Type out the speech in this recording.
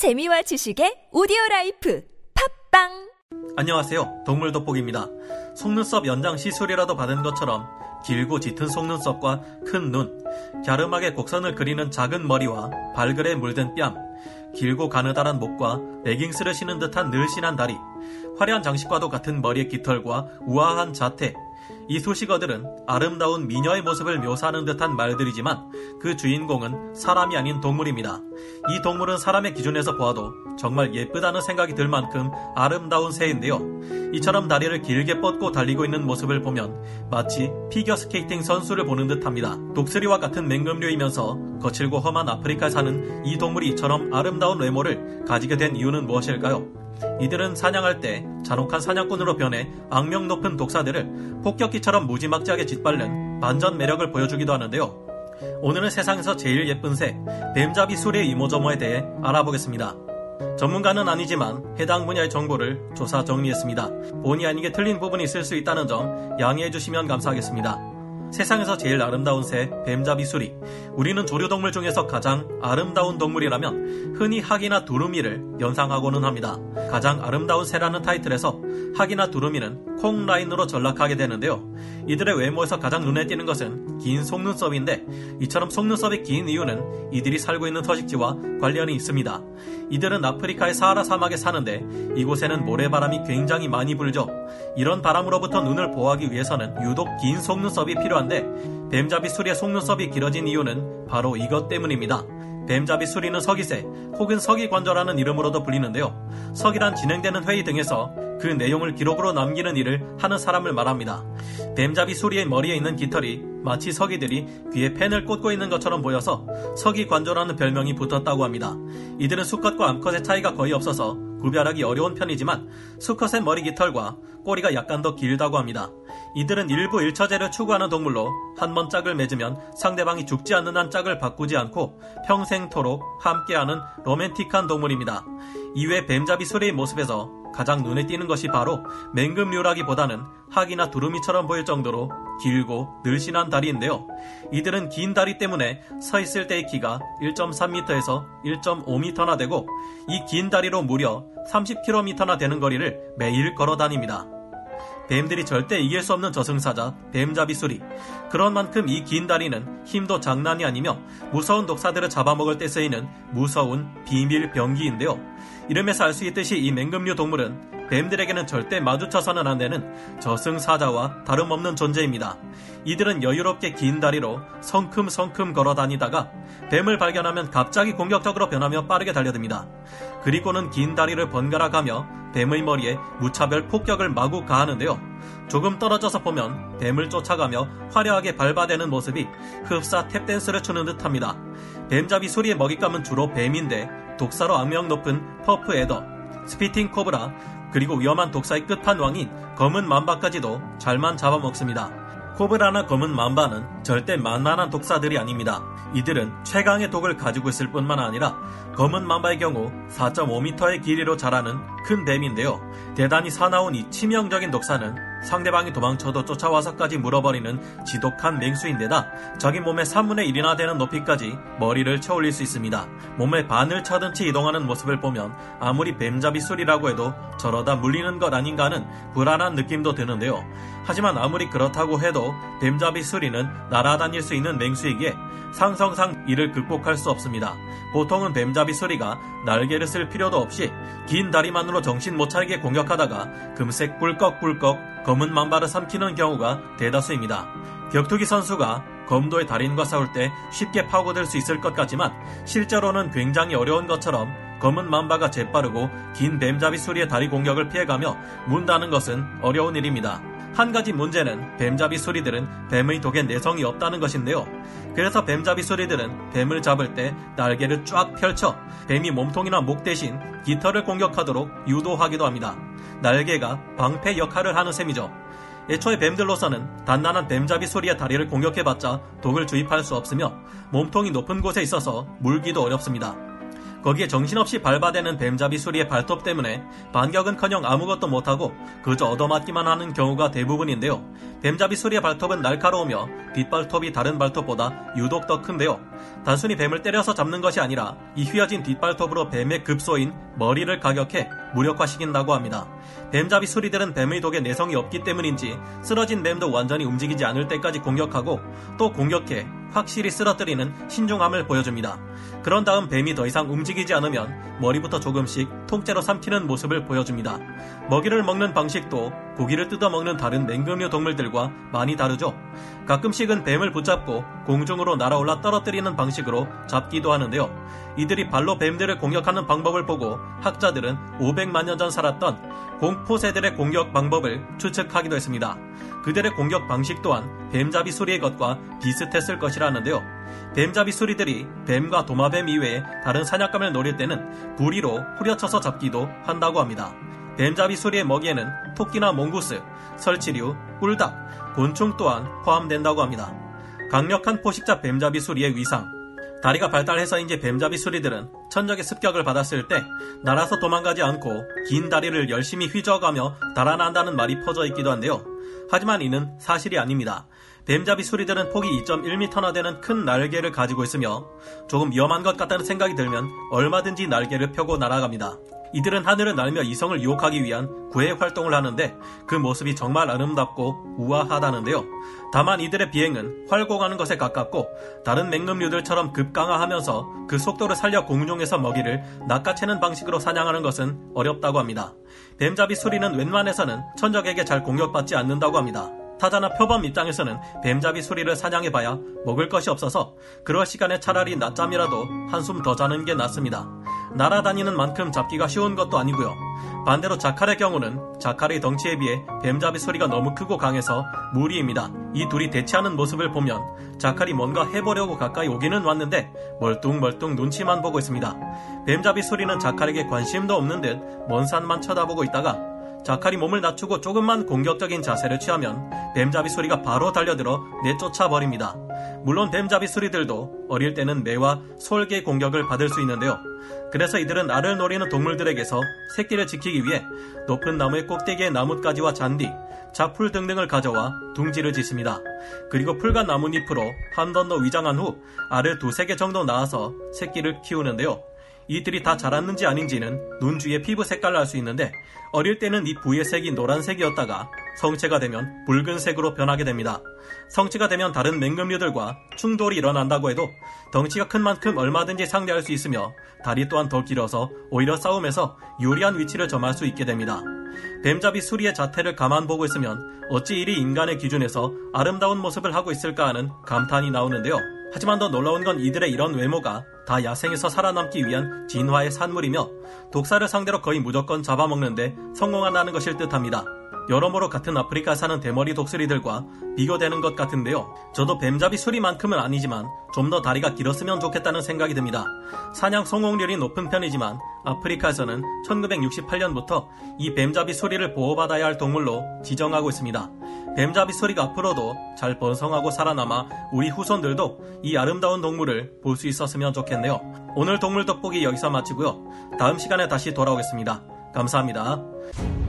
재미와 지식의 오디오 라이프 팝빵 안녕하세요. 동물 돋보기입니다. 속눈썹 연장 시술이라도 받은 것처럼 길고 짙은 속눈썹과 큰 눈, 갸름하게 곡선을 그리는 작은 머리와 발그레 물든 뺨, 길고 가느다란 목과 레깅스를 신은 듯한 늘씬한 다리, 화려한 장식과도 같은 머리의 깃털과 우아한 자태, 이 수식어들은 아름다운 미녀의 모습을 묘사하는 듯한 말들이지만 그 주인공은 사람이 아닌 동물입니다. 이 동물은 사람의 기준에서 보아도 정말 예쁘다는 생각이 들 만큼 아름다운 새인데요. 이처럼 다리를 길게 뻗고 달리고 있는 모습을 보면 마치 피겨스케이팅 선수를 보는 듯합니다. 독수리와 같은 맹금류이면서 거칠고 험한 아프리카에 사는 이 동물이 이처럼 아름다운 외모를 가지게 된 이유는 무엇일까요? 이들은 사냥할 때 잔혹한 사냥꾼으로 변해 악명 높은 독사들을 폭격기처럼 무지막지하게 짓밟는 반전 매력을 보여주기도 하는데요. 오늘은 세상에서 제일 예쁜 새, 뱀잡이 수리의 이모저모에 대해 알아보겠습니다. 전문가는 아니지만 해당 분야의 정보를 조사 정리했습니다. 본의 아니게 틀린 부분이 있을 수 있다는 점 양해해 주시면 감사하겠습니다. 세상에서 제일 아름다운 새, 뱀잡이 수리. 우리는 조류동물 중에서 가장 아름다운 동물이라면 흔히 학이나 두루미를 연상하고는 합니다. 가장 아름다운 새라는 타이틀에서 학이나 두루미는 콩 라인으로 전락하게 되는데요. 이들의 외모에서 가장 눈에 띄는 것은 긴 속눈썹인데 이처럼 속눈썹이 긴 이유는 이들이 살고 있는 서식지와 관련이 있습니다. 이들은 아프리카의 사하라 사막에 사는데 이곳에는 모래바람이 굉장히 많이 불죠. 이런 바람으로부터 눈을 보호하기 위해서는 유독 긴 속눈썹이 필요한데 뱀잡이 수리의 속눈썹이 길어진 이유는 바로 이것 때문입니다. 뱀잡이 수리는 서기새 혹은 서기관절하는 이름으로도 불리는데요. 서기란 진행되는 회의 등에서 그 내용을 기록으로 남기는 일을 하는 사람을 말합니다. 뱀잡이 수리의 머리에 있는 깃털이 마치 서기들이 귀에 펜을 꽂고 있는 것처럼 보여서 서기관절하는 별명이 붙었다고 합니다. 이들은 수컷과 암컷의 차이가 거의 없어서 구별하기 어려운 편이지만 수컷의 머리 깃털과 꼬리가 약간 더 길다고 합니다. 이들은 일부 일처제를 추구하는 동물로 한 번 짝을 맺으면 상대방이 죽지 않는 한 짝을 바꾸지 않고 평생토록 함께하는 로맨틱한 동물입니다. 이외 뱀잡이 소리의 모습에서 가장 눈에 띄는 것이 바로 맹금류라기보다는 학이나 두루미처럼 보일 정도로 길고 늘씬한 다리인데요. 이들은 긴 다리 때문에 서 있을 때의 키가 1.3m에서 1.5m나 되고 이 긴 다리로 무려 30km나 되는 거리를 매일 걸어 다닙니다. 뱀들이 절대 이길 수 없는 저승사자 뱀잡이 수리. 그런 만큼 이 긴 다리는 힘도 장난이 아니며 무서운 독사들을 잡아먹을 때 쓰이는 무서운 비밀 병기인데요. 이름에서 알 수 있듯이 이 맹금류 동물은 뱀들에게는 절대 마주쳐서는 안 되는 저승사자와 다름없는 존재입니다. 이들은 여유롭게 긴 다리로 성큼성큼 걸어 다니다가 뱀을 발견하면 갑자기 공격적으로 변하며 빠르게 달려듭니다. 그리고는 긴 다리를 번갈아 가며 뱀의 머리에 무차별 폭격을 마구 가하는데요. 조금 떨어져서 보면 뱀을 쫓아가며 화려하게 밟아대는 모습이 흡사 탭댄스를 추는 듯합니다. 뱀잡이수리의 먹잇감은 주로 뱀인데 독사로 악명 높은 puff adder, spitting 코브라, 그리고 위험한 독사의 끝판왕인 검은 맘바까지도 잘만 잡아먹습니다. 코브라나 검은 맘바는 절대 만만한 독사들이 아닙니다. 이들은 최강의 독을 가지고 있을 뿐만 아니라 검은 맘바의 경우 4.5m의 길이로 자라는 큰 뱀인데요. 대단히 사나운 이 치명적인 독사는 상대방이 도망쳐도 쫓아와서까지 물어버리는 지독한 맹수인데다 자기 몸의 3분의 1이나 되는 높이까지 머리를 쳐올릴 수 있습니다. 몸의 반을 차든 채 이동하는 모습을 보면 아무리 뱀잡이 소리라고 해도 저러다 물리는 것 아닌가 하는 불안한 느낌도 드는데요. 하지만 아무리 그렇다고 해도 뱀잡이 소리는 날아다닐 수 있는 맹수이기에 상성상 이를 극복할 수 없습니다. 보통은 뱀잡이 소리가 날개를 쓸 필요도 없이 긴 다리만으로 정신 못 차리게 공격하다가 금색 꿀꺽꿀꺽 검은 만발을 삼키는 경우가 대다수입니다. 격투기 선수가 검도의 달인과 싸울 때 쉽게 파고들 수 있을 것 같지만 실제로는 굉장히 어려운 것처럼 검은 만바가 재빠르고 긴 뱀잡이 수리의 다리 공격을 피해가며 문다는 것은 어려운 일입니다. 한 가지 문제는 뱀잡이 소리들은 뱀의 독에 내성이 없다는 것인데요. 그래서 뱀잡이 소리들은 뱀을 잡을 때 날개를 쫙 펼쳐 뱀이 몸통이나 목 대신 깃털을 공격하도록 유도하기도 합니다. 날개가 방패 역할을 하는 셈이죠. 애초에 뱀들로서는 단단한 뱀잡이 소리의 다리를 공격해봤자 독을 주입할 수 없으며 몸통이 높은 곳에 있어서 물기도 어렵습니다. 거기에 정신없이 밟아대는 뱀잡이 수리의 발톱 때문에 반격은커녕 아무것도 못하고 그저 얻어맞기만 하는 경우가 대부분인데요. 뱀잡이 수리의 발톱은 날카로우며 뒷발톱이 다른 발톱보다 유독 더 큰데요. 단순히 뱀을 때려서 잡는 것이 아니라 이 휘어진 뒷발톱으로 뱀의 급소인 머리를 가격해 무력화시킨다고 합니다. 뱀잡이 수리들은 뱀의 독에 내성이 없기 때문인지 쓰러진 뱀도 완전히 움직이지 않을 때까지 공격하고 또 공격해 확실히 쓰러뜨리는 신중함을 보여줍니다. 그런 다음 뱀이 더 이상 움직이지 않으면 머리부터 조금씩 통째로 삼키는 모습을 보여줍니다. 먹이를 먹는 방식도 고기를 뜯어먹는 다른 맹금류 동물들과 많이 다르죠. 가끔씩은 뱀을 붙잡고 공중으로 날아올라 떨어뜨리는 방식으로 잡기도 하는데요. 이들이 발로 뱀들을 공격하는 방법을 보고 학자들은 500만 년 전 살았던 공포새들의 공격 방법을 추측하기도 했습니다. 그들의 공격 방식 또한 뱀잡이 소리의 것과 비슷했을 것이라는데요. 뱀잡이 소리들이 뱀과 도마뱀 이외에 다른 사냥감을 노릴 때는 부리로 후려쳐서 잡기도 한다고 합니다. 뱀잡이 소리의 먹이에는 토끼나 몽구스, 설치류, 꿀닭, 곤충 또한 포함된다고 합니다. 강력한 포식자 뱀잡이 소리의 위상, 다리가 발달해서인지 뱀잡이 수리들은 천적의 습격을 받았을 때 날아서 도망가지 않고 긴 다리를 열심히 휘저어가며 달아난다는 말이 퍼져 있기도 한데요. 하지만 이는 사실이 아닙니다. 뱀잡이 수리들은 폭이 2.1m나 되는 큰 날개를 가지고 있으며 조금 위험한 것 같다는 생각이 들면 얼마든지 날개를 펴고 날아갑니다. 이들은 하늘을 날며 이성을 유혹하기 위한 구애 활동을 하는데 그 모습이 정말 아름답고 우아하다는데요. 다만 이들의 비행은 활공하는 것에 가깝고 다른 맹금류들처럼 급강하하면서 그 속도를 살려 공중에서 먹이를 낚아채는 방식으로 사냥하는 것은 어렵다고 합니다. 뱀잡이 수리는 웬만해서는 천적에게 잘 공격받지 않는다고 합니다. 타자나 표범 입장에서는 뱀잡이 수리를 사냥해봐야 먹을 것이 없어서 그럴 시간에 차라리 낮잠이라도 한숨 더 자는 게 낫습니다. 날아다니는 만큼 잡기가 쉬운 것도 아니고요. 반대로 자칼의 경우는 자칼의 덩치에 비해 뱀잡이 소리가 너무 크고 강해서 무리입니다. 이 둘이 대치하는 모습을 보면 자칼이 뭔가 해보려고 가까이 오기는 왔는데 멀뚱멀뚱 눈치만 보고 있습니다. 뱀잡이 소리는 자칼에게 관심도 없는 듯 먼 산만 쳐다보고 있다가 자칼이 몸을 낮추고 조금만 공격적인 자세를 취하면 뱀잡이 소리가 바로 달려들어 내쫓아 버립니다. 물론 뱀잡이 소리들도 어릴 때는 매와 솔개 공격을 받을 수 있는데요. 그래서 이들은 알을 노리는 동물들에게서 새끼를 지키기 위해 높은 나무의 꼭대기에 나뭇가지와 잔디, 자풀 등등을 가져와 둥지를 짓습니다. 그리고 풀과 나뭇잎으로 한 번 더 위장한 후 알을 두세 개 정도 낳아서 새끼를 키우는데요. 이들이 다 자랐는지 아닌지는 눈 주위의 피부 색깔을 알수 있는데 어릴 때는 이 부의 색이 노란색이었다가 성체가 되면 붉은색으로 변하게 됩니다. 성체가 되면 다른 맹금류들과 충돌이 일어난다고 해도 덩치가 큰 만큼 얼마든지 상대할 수 있으며 다리 또한 더 길어서 오히려 싸움에서 유리한 위치를 점할 수 있게 됩니다. 뱀잡이 수리의 자태를 가만 보고 있으면 어찌 이리 인간의 기준에서 아름다운 모습을 하고 있을까 하는 감탄이 나오는데요. 하지만 더 놀라운 건 이들의 이런 외모가 다 야생에서 살아남기 위한 진화의 산물이며 독사를 상대로 거의 무조건 잡아먹는데 성공한다는 것일 듯합니다. 여러모로 같은 아프리카 사는 대머리 독수리들과 비교되는 것 같은데요. 저도 뱀잡이 수리만큼은 아니지만 좀 더 다리가 길었으면 좋겠다는 생각이 듭니다. 사냥 성공률이 높은 편이지만 아프리카에서는 1968년부터 이 뱀잡이 소리를 보호받아야 할 동물로 지정하고 있습니다. 뱀잡이 소리가 앞으로도 잘 번성하고 살아남아 우리 후손들도 이 아름다운 동물을 볼 수 있었으면 좋겠네요. 오늘 동물 돋보기 여기서 마치고요. 다음 시간에 다시 돌아오겠습니다. 감사합니다.